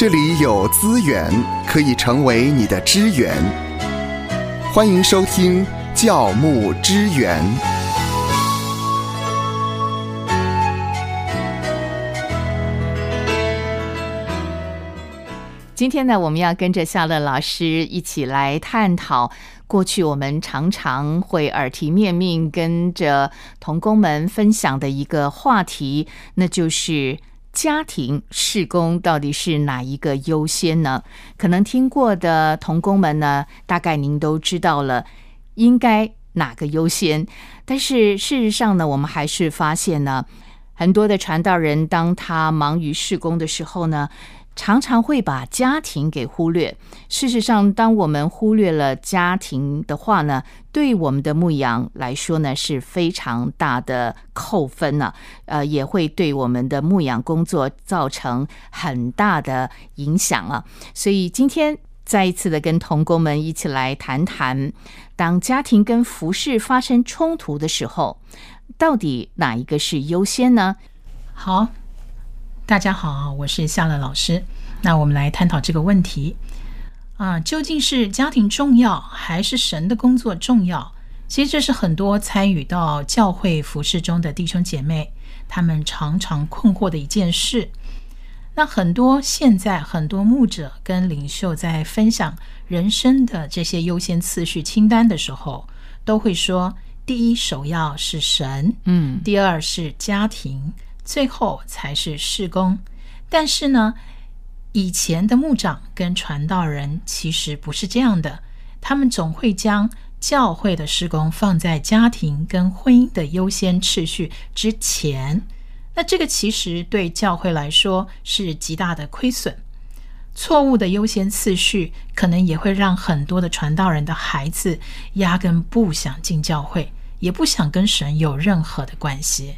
这里有资源可以成为你的支援。欢迎收听教牧支援。今天呢，我们要跟着夏乐老师一起来探讨过去我们常常会耳提面命跟着童工们分享的一个话题，那就是家庭事工到底是哪一个优先呢？可能听过的童工们呢，大概您都知道了，应该哪个优先？但是事实上呢，我们还是发现呢，很多的传道人当他忙于事工的时候呢。常常会把家庭给忽略。事实上，当我们忽略了家庭的话呢，对我们的牧羊来说呢是非常大的扣分呢。呃，也会对我们的牧养工作造成很大的影响啊。所以今天再一次的跟童工们一起来谈谈，当家庭跟服饰发生冲突的时候，到底哪一个是优先呢？好。大家好，我是夏乐老师。那我们来探讨这个问题啊，究竟是家庭重要还是神的工作重要？其实这是很多参与到教会服饰中的弟兄姐妹他们常常困惑的一件事。那很多现在很多牧者跟领袖在分享人生的这些优先次序清单的时候，都会说：第一首要是神，嗯，第二是家庭。最后才是事工，但是呢，以前的牧长跟传道人其实不是这样的，他们总会将教会的施工放在家庭跟婚姻的优先次序之前。那这个其实对教会来说是极大的亏损，错误的优先次序可能也会让很多的传道人的孩子压根不想进教会，也不想跟神有任何的关系。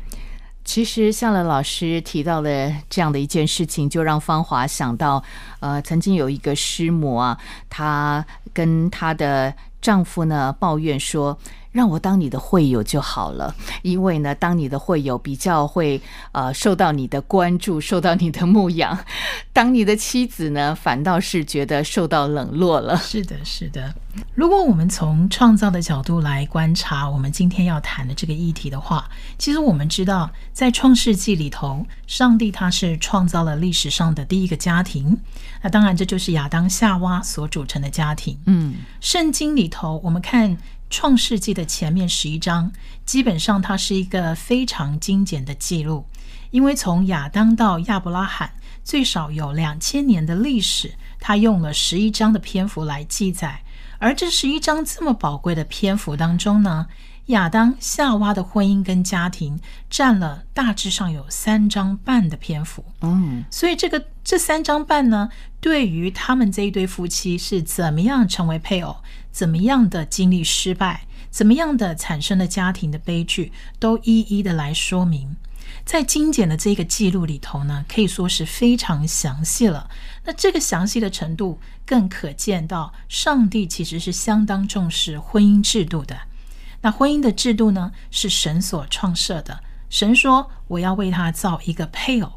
其实夏乐老师提到的这样的一件事情，就让芳华想到，呃，曾经有一个师母啊，她跟她的丈夫呢抱怨说。让我当你的会友就好了，因为呢，当你的会友比较会呃受到你的关注，受到你的牧养；当你的妻子呢，反倒是觉得受到冷落了。是的，是的。如果我们从创造的角度来观察我们今天要谈的这个议题的话，其实我们知道，在创世纪里头，上帝他是创造了历史上的第一个家庭。那当然，这就是亚当夏娃所组成的家庭。嗯，圣经里头，我们看。创世纪的前面十一章，基本上它是一个非常精简的记录，因为从亚当到亚伯拉罕，最少有两千年的历史，他用了十一章的篇幅来记载。而这十一章这么宝贵的篇幅当中呢，亚当夏娃的婚姻跟家庭占了大致上有三章半的篇幅。嗯，所以这个这三章半呢，对于他们这一对夫妻是怎么样成为配偶？怎么样的经历失败，怎么样的产生了家庭的悲剧，都一一的来说明。在精简的这个记录里头呢，可以说是非常详细了。那这个详细的程度，更可见到上帝其实是相当重视婚姻制度的。那婚姻的制度呢，是神所创设的。神说：“我要为他造一个配偶。”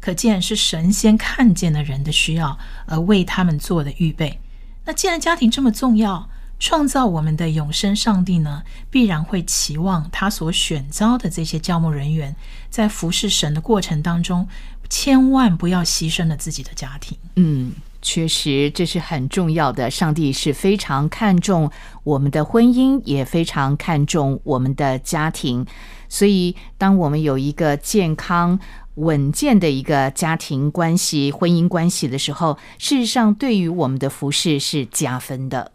可见是神先看见了人的需要，而为他们做的预备。那既然家庭这么重要，创造我们的永生上帝呢，必然会期望他所选召的这些教牧人员，在服侍神的过程当中，千万不要牺牲了自己的家庭。嗯，确实这是很重要的。上帝是非常看重我们的婚姻，也非常看重我们的家庭。所以，当我们有一个健康。稳健的一个家庭关系、婚姻关系的时候，事实上对于我们的服饰是加分的。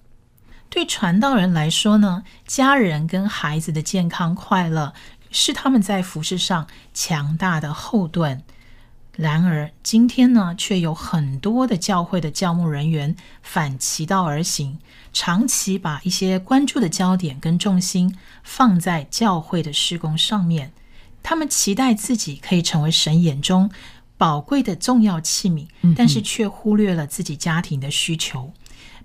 对传道人来说呢，家人跟孩子的健康快乐是他们在服饰上强大的后盾。然而，今天呢，却有很多的教会的教牧人员反其道而行，长期把一些关注的焦点跟重心放在教会的施工上面。他们期待自己可以成为神眼中宝贵的重要器皿，但是却忽略了自己家庭的需求。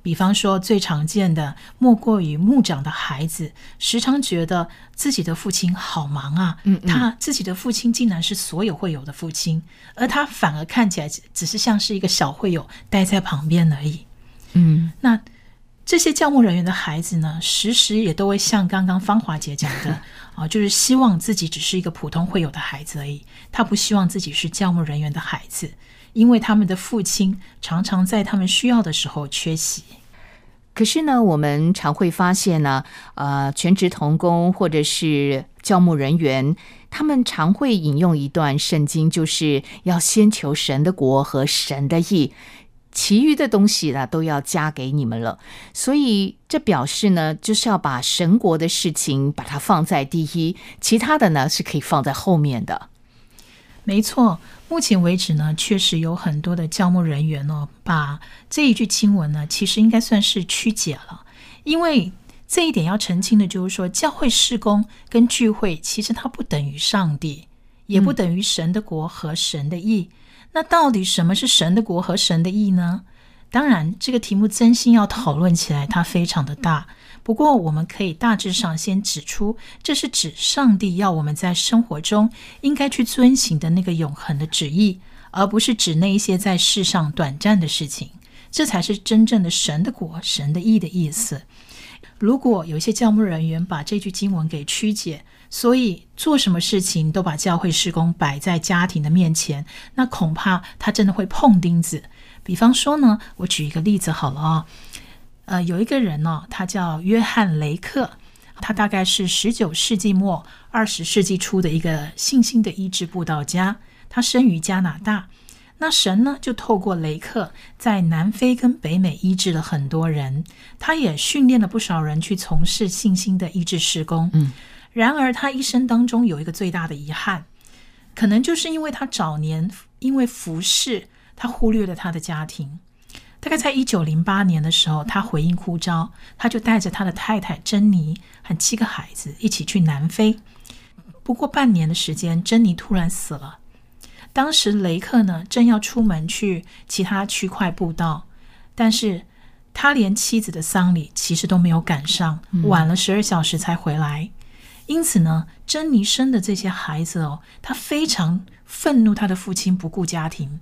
比方说，最常见的莫过于牧长的孩子，时常觉得自己的父亲好忙啊，嗯嗯他自己的父亲竟然是所有会友的父亲，而他反而看起来只只是像是一个小会友待在旁边而已。嗯那这些教牧人员的孩子呢，时时也都会像刚刚芳华姐讲的 啊，就是希望自己只是一个普通会友的孩子而已，他不希望自己是教牧人员的孩子，因为他们的父亲常常在他们需要的时候缺席。可是呢，我们常会发现呢，呃，全职童工或者是教牧人员，他们常会引用一段圣经，就是要先求神的国和神的义，其余的东西呢都要加给你们了。所以这表示呢，就是要把神国的事情把它放在第一，其他的呢是可以放在后面的。没错，目前为止呢，确实有很多的教牧人员哦，把这一句经文呢，其实应该算是曲解了。因为这一点要澄清的就是说，教会事工跟聚会，其实它不等于上帝，也不等于神的国和神的义。那到底什么是神的国和神的义呢？当然，这个题目真心要讨论起来，它非常的大。不过，我们可以大致上先指出，这是指上帝要我们在生活中应该去遵行的那个永恒的旨意，而不是指那一些在世上短暂的事情。这才是真正的神的国、神的义的意思。如果有一些教牧人员把这句经文给曲解，所以做什么事情都把教会事工摆在家庭的面前，那恐怕他真的会碰钉子。比方说呢，我举一个例子好了啊、呃，有一个人呢、他叫约翰雷克，他大概是十九世纪末二十世纪初的一个信心的医治布道家，他生于加拿大。那神呢，就透过雷克在南非跟北美医治了很多人，他也训练了不少人去从事信心的医治施工。嗯，然而他一生当中有一个最大的遗憾，可能就是因为他早年因为服侍，他忽略了他的家庭。大概在一九零八年的时候，他回应呼召，他就带着他的太太珍妮和七个孩子一起去南非。不过半年的时间，珍妮突然死了。当时雷克呢正要出门去其他区块布道，但是他连妻子的丧礼其实都没有赶上，晚了十二小时才回来。因此呢，珍妮生的这些孩子哦，他非常愤怒，他的父亲不顾家庭，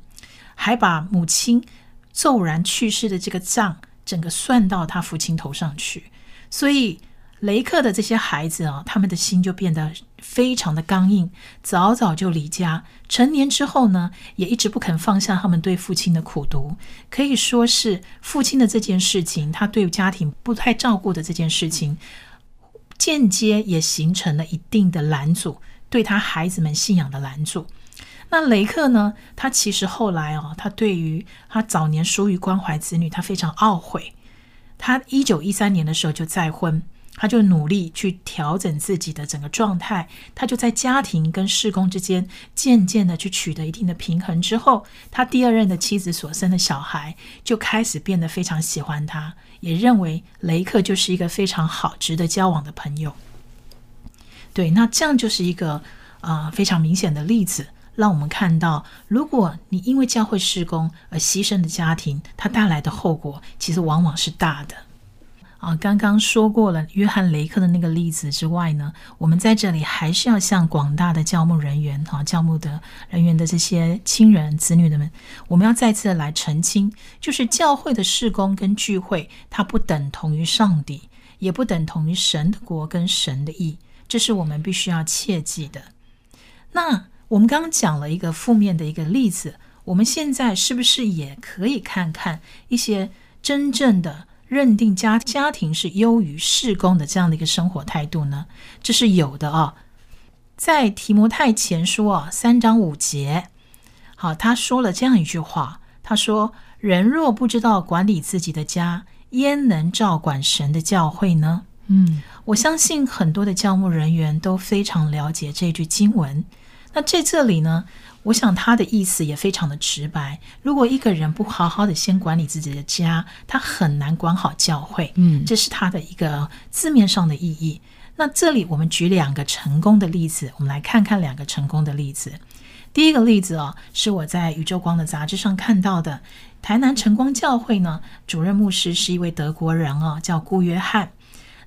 还把母亲骤然去世的这个账整个算到他父亲头上去，所以雷克的这些孩子啊，他们的心就变得非常的刚硬，早早就离家。成年之后呢，也一直不肯放下他们对父亲的苦读，可以说是父亲的这件事情，他对家庭不太照顾的这件事情，间接也形成了一定的拦阻，对他孩子们信仰的拦阻。那雷克呢？他其实后来哦，他对于他早年疏于关怀子女，他非常懊悔。他一九一三年的时候就再婚，他就努力去调整自己的整个状态，他就在家庭跟事工之间渐渐的去取得一定的平衡之后，他第二任的妻子所生的小孩就开始变得非常喜欢他，也认为雷克就是一个非常好、值得交往的朋友。对，那这样就是一个啊、呃非常明显的例子，让我们看到，如果你因为教会事工而牺牲的家庭，它带来的后果其实往往是大的。啊，刚刚说过了约翰雷克的那个例子之外呢，我们在这里还是要向广大的教牧人员哈、教牧的人员的这些亲人子女的们，我们要再次的来澄清，就是教会的事工跟聚会，它不等同于上帝，也不等同于神的国跟神的义，这是我们必须要切记的。那我们刚刚讲了一个负面的一个例子，我们现在是不是也可以看看一些真正的认定家家庭是优于事工的这样的一个生活态度呢？这是有的啊、在提摩太前书啊三章五节，好，他说了这样一句话，他说：“人若不知道管理自己的家，焉能照管神的教会呢？”嗯，我相信很多的教牧人员都非常了解这句经文。那在这里呢，我想他的意思也非常的直白。如果一个人不好好的先管理自己的家，他很难管好教会。嗯这是他的一个字面上的意义。那这里我们举两个成功的例子，我们来看看两个成功的例子。第一个例子哦，是我在宇宙光的杂志上看到的，台南晨光教会呢，主任牧师是一位德国人哦，叫顾约翰。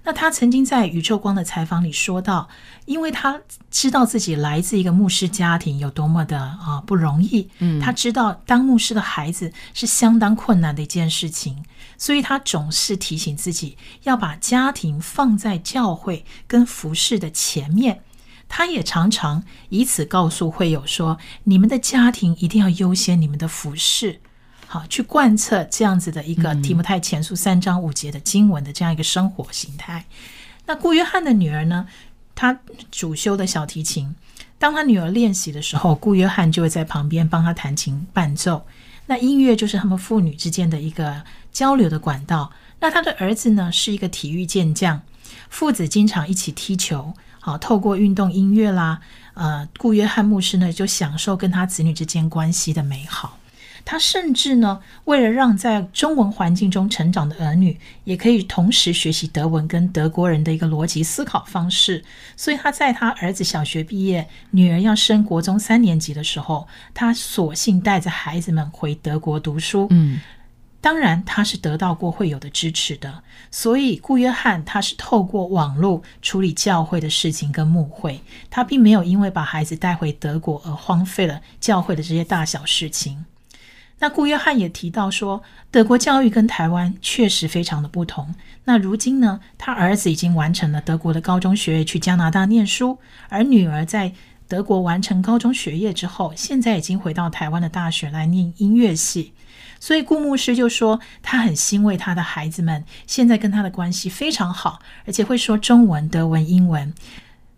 那他曾经在宇宙光的采访里说到，因为他知道自己来自一个牧师家庭有多么的啊不容易，嗯，他知道当牧师的孩子是相当困难的一件事情，所以他总是提醒自己要把家庭放在教会跟服饰的前面。他也常常以此告诉会友说：“你们的家庭一定要优先你们的服饰。”好，去贯彻这样子的一个提摩太前书三章五节的经文的这样一个生活形态。那顾约翰的女儿呢？她主修的小提琴。当他女儿练习的时候，顾约翰就会在旁边帮她弹琴伴奏。那音乐就是他们父女之间的一个交流的管道。那他的儿子呢，是一个体育健将，父子经常一起踢球。好，透过运动音乐啦，呃，顾约翰牧师呢就享受跟他子女之间关系的美好。他甚至呢，为了让在中文环境中成长的儿女也可以同时学习德文跟德国人的一个逻辑思考方式，所以他在他儿子小学毕业、女儿要升国中三年级的时候，他索性带着孩子们回德国读书。嗯，当然他是得到过会友的支持的，所以顾约翰他是透过网络处理教会的事情跟牧会，他并没有因为把孩子带回德国而荒废了教会的这些大小事情。那顾约翰也提到说，德国教育跟台湾确实非常的不同。那如今呢，他儿子已经完成了德国的高中学业，去加拿大念书；而女儿在德国完成高中学业之后，现在已经回到台湾的大学来念音乐系。所以顾牧师就说，他很欣慰他的孩子们现在跟他的关系非常好，而且会说中文、德文、英文。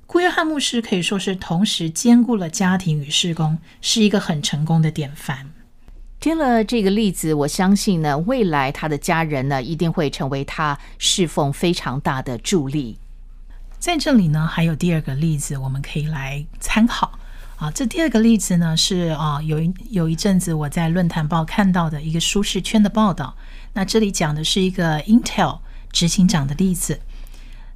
顾约翰牧师可以说是同时兼顾了家庭与事工，是一个很成功的典范。听了这个例子，我相信呢，未来他的家人呢，一定会成为他侍奉非常大的助力。在这里呢，还有第二个例子，我们可以来参考啊。这第二个例子呢，是啊，有一有一阵子我在论坛报看到的一个舒适圈的报道。那这里讲的是一个 Intel 执行长的例子。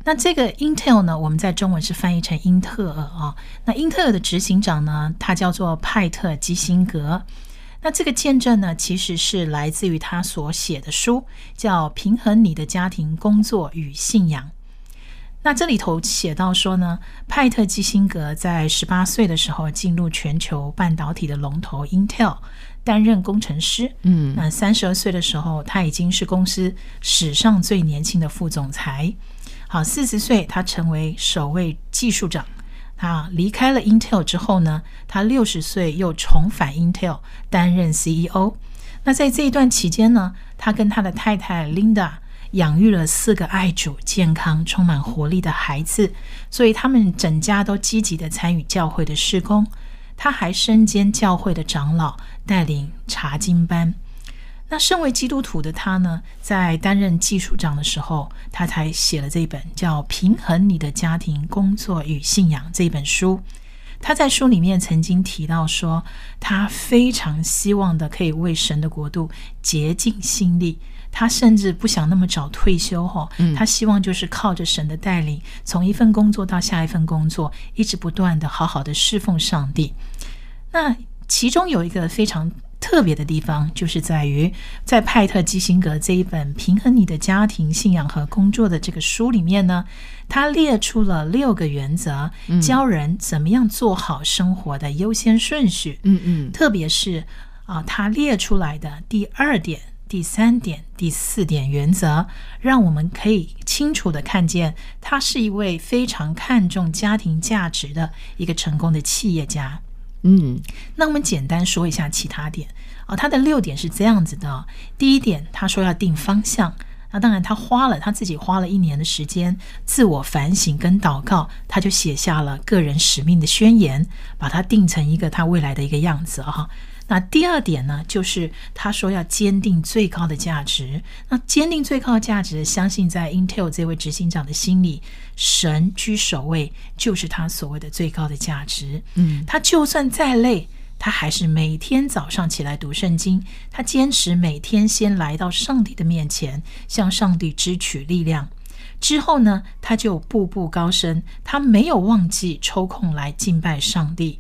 那这个 Intel 呢，我们在中文是翻译成英特尔啊。那英特尔的执行长呢，他叫做派特基辛格。那这个见证呢，其实是来自于他所写的书，叫《平衡你的家庭、工作与信仰》。那这里头写到说呢，派特基辛格在十八岁的时候进入全球半导体的龙头 Intel 担任工程师。嗯，那三十二岁的时候，他已经是公司史上最年轻的副总裁。好，四十岁他成为首位技术长。他离开了 Intel 之后呢，他六十岁又重返 Intel 担任 CEO。那在这一段期间呢，他跟他的太太 Linda 养育了四个爱主、健康、充满活力的孩子，所以他们整家都积极的参与教会的事工。他还身兼教会的长老，带领查经班。那身为基督徒的他呢，在担任技术长的时候，他才写了这本叫《平衡你的家庭、工作与信仰》这本书。他在书里面曾经提到说，他非常希望的可以为神的国度竭尽心力。他甚至不想那么早退休哈，他希望就是靠着神的带领，从一份工作到下一份工作，一直不断的好好的侍奉上帝。那其中有一个非常。特别的地方就是在于，在派特基辛格这一本《平衡你的家庭、信仰和工作》的这个书里面呢，他列出了六个原则，教人怎么样做好生活的优先顺序。嗯嗯，特别是啊，他列出来的第二点、第三点、第四点原则，让我们可以清楚的看见，他是一位非常看重家庭价值的一个成功的企业家。嗯，那我们简单说一下其他点哦。他的六点是这样子的：第一点，他说要定方向。那当然，他花了他自己花了一年的时间自我反省跟祷告，他就写下了个人使命的宣言，把它定成一个他未来的一个样子啊。那第二点呢，就是他说要坚定最高的价值。那坚定最高的价值，相信在 Intel 这位执行长的心里，神居首位，就是他所谓的最高的价值。嗯，他就算再累，他还是每天早上起来读圣经。他坚持每天先来到上帝的面前，向上帝支取力量。之后呢，他就步步高升。他没有忘记抽空来敬拜上帝。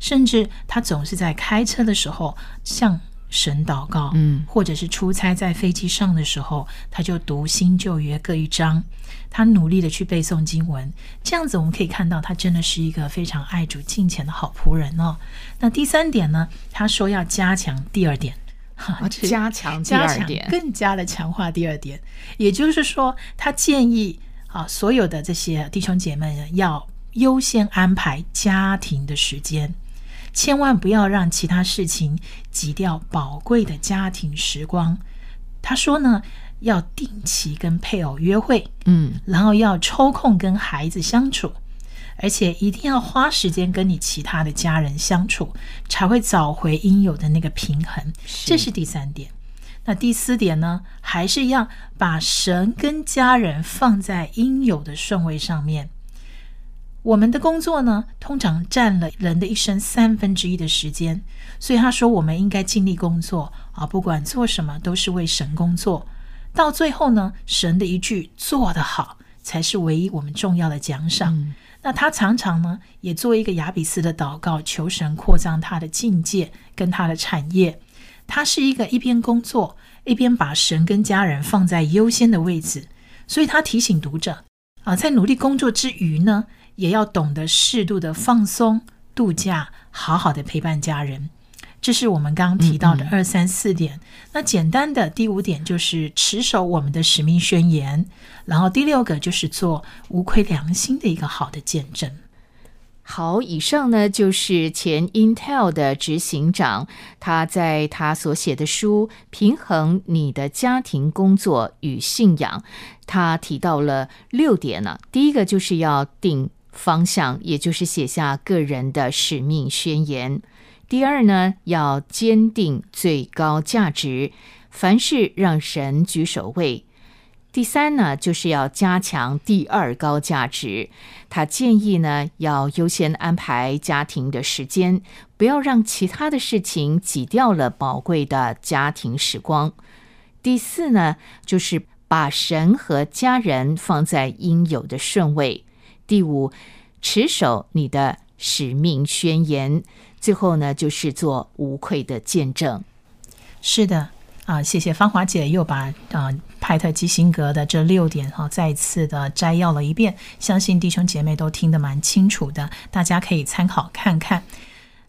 甚至他总是在开车的时候向神祷告，嗯。或者是出差在飞机上的时候，他就读新旧约各一章，他努力的去背诵经文，这样子我们可以看到他真的是一个非常爱主敬虔的好仆人哦。那第三点呢，他说要加强第二点，哈啊加强第加强二点，更加的强化第二点，也就是说，他建议啊，所有的这些弟兄姐妹，要优先安排家庭的时间，千万不要让其他事情挤掉宝贵的家庭时光。他说呢，要定期跟配偶约会，嗯然后要抽空跟孩子相处，而且一定要花时间跟你其他的家人相处，才会找回应有的那个平衡。这是第三点。那第四点呢，还是要把神跟家人放在应有的顺位上面。我们的工作呢，通常占了人的一生三分之一的时间，所以他说我们应该尽力工作啊，不管做什么都是为神工作。到最后呢，神的一句“做得好”才是唯一我们重要的奖赏。那他常常呢，也做一个雅比斯的祷告，求神扩张他的境界跟他的产业。他是一个一边工作一边把神跟家人放在优先的位置，所以他提醒读者啊，在努力工作之余呢，也要懂得适度的放松、度假，好好的陪伴家人。这是我们刚刚提到的二三四点。那简单的第五点就是持守我们的使命宣言，然后第六个就是做无愧良心的一个好的见证。好，以上呢就是前 Intel 的执行长，他在他所写的书《平衡你的家庭、工作与信仰》，他提到了六点呢。第一个就是要定方向，也就是写下个人的使命宣言。第二呢，要坚定最高价值，凡事让神居首位。第三呢，就是要加强第二高价值。他建议呢，要优先安排家庭的时间，不要让其他的事情挤掉了宝贵的家庭时光。第四呢，就是把神和家人放在应有的顺位。第五，持守你的使命宣言。最后呢，就是做无愧的见证。是的，啊，谢谢芳华姐又把啊派特基辛格的这六点哈、再次的摘要了一遍，相信弟兄姐妹都听得蛮清楚的，大家可以参考看看。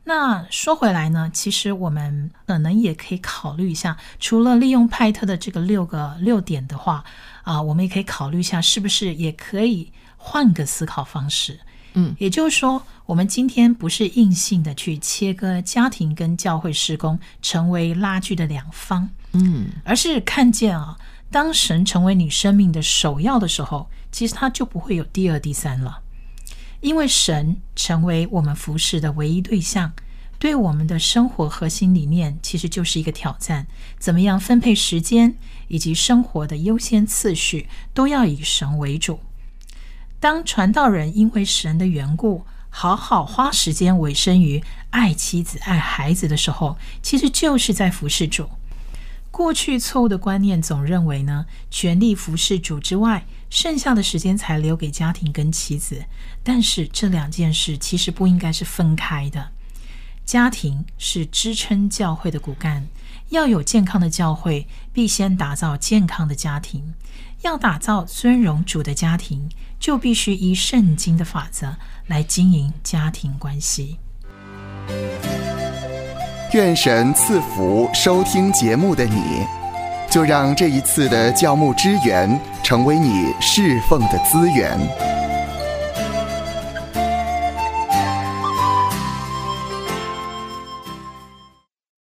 那说回来呢，其实我们可能也可以考虑一下，除了利用派特的这个六个六点的话，啊，我们也可以考虑一下，是不是也可以换个思考方式。嗯，也就是说，我们今天不是硬性的去切割家庭跟教会施工成为拉锯的两方，嗯，而是看见啊，当神成为你生命的首要的时候，其实他就不会有第二、第三了，因为神成为我们服侍的唯一对象，对我们的生活核心理念其实就是一个挑战：怎么样分配时间以及生活的优先次序，都要以神为主。当传道人因为神的缘故，好好花时间委身于爱妻子、爱孩子的时候，其实就是在服侍主。过去错误的观念总认为呢，全力服侍主之外，剩下的时间才留给家庭跟妻子。但是这两件事其实不应该是分开的。家庭是支撑教会的骨干，要有健康的教会，必先打造健康的家庭。要打造尊荣主的家庭，就必须依圣经的法则来经营家庭关系。愿神赐福收听节目的你，就让这一次的教牧支援成为你侍奉的资源。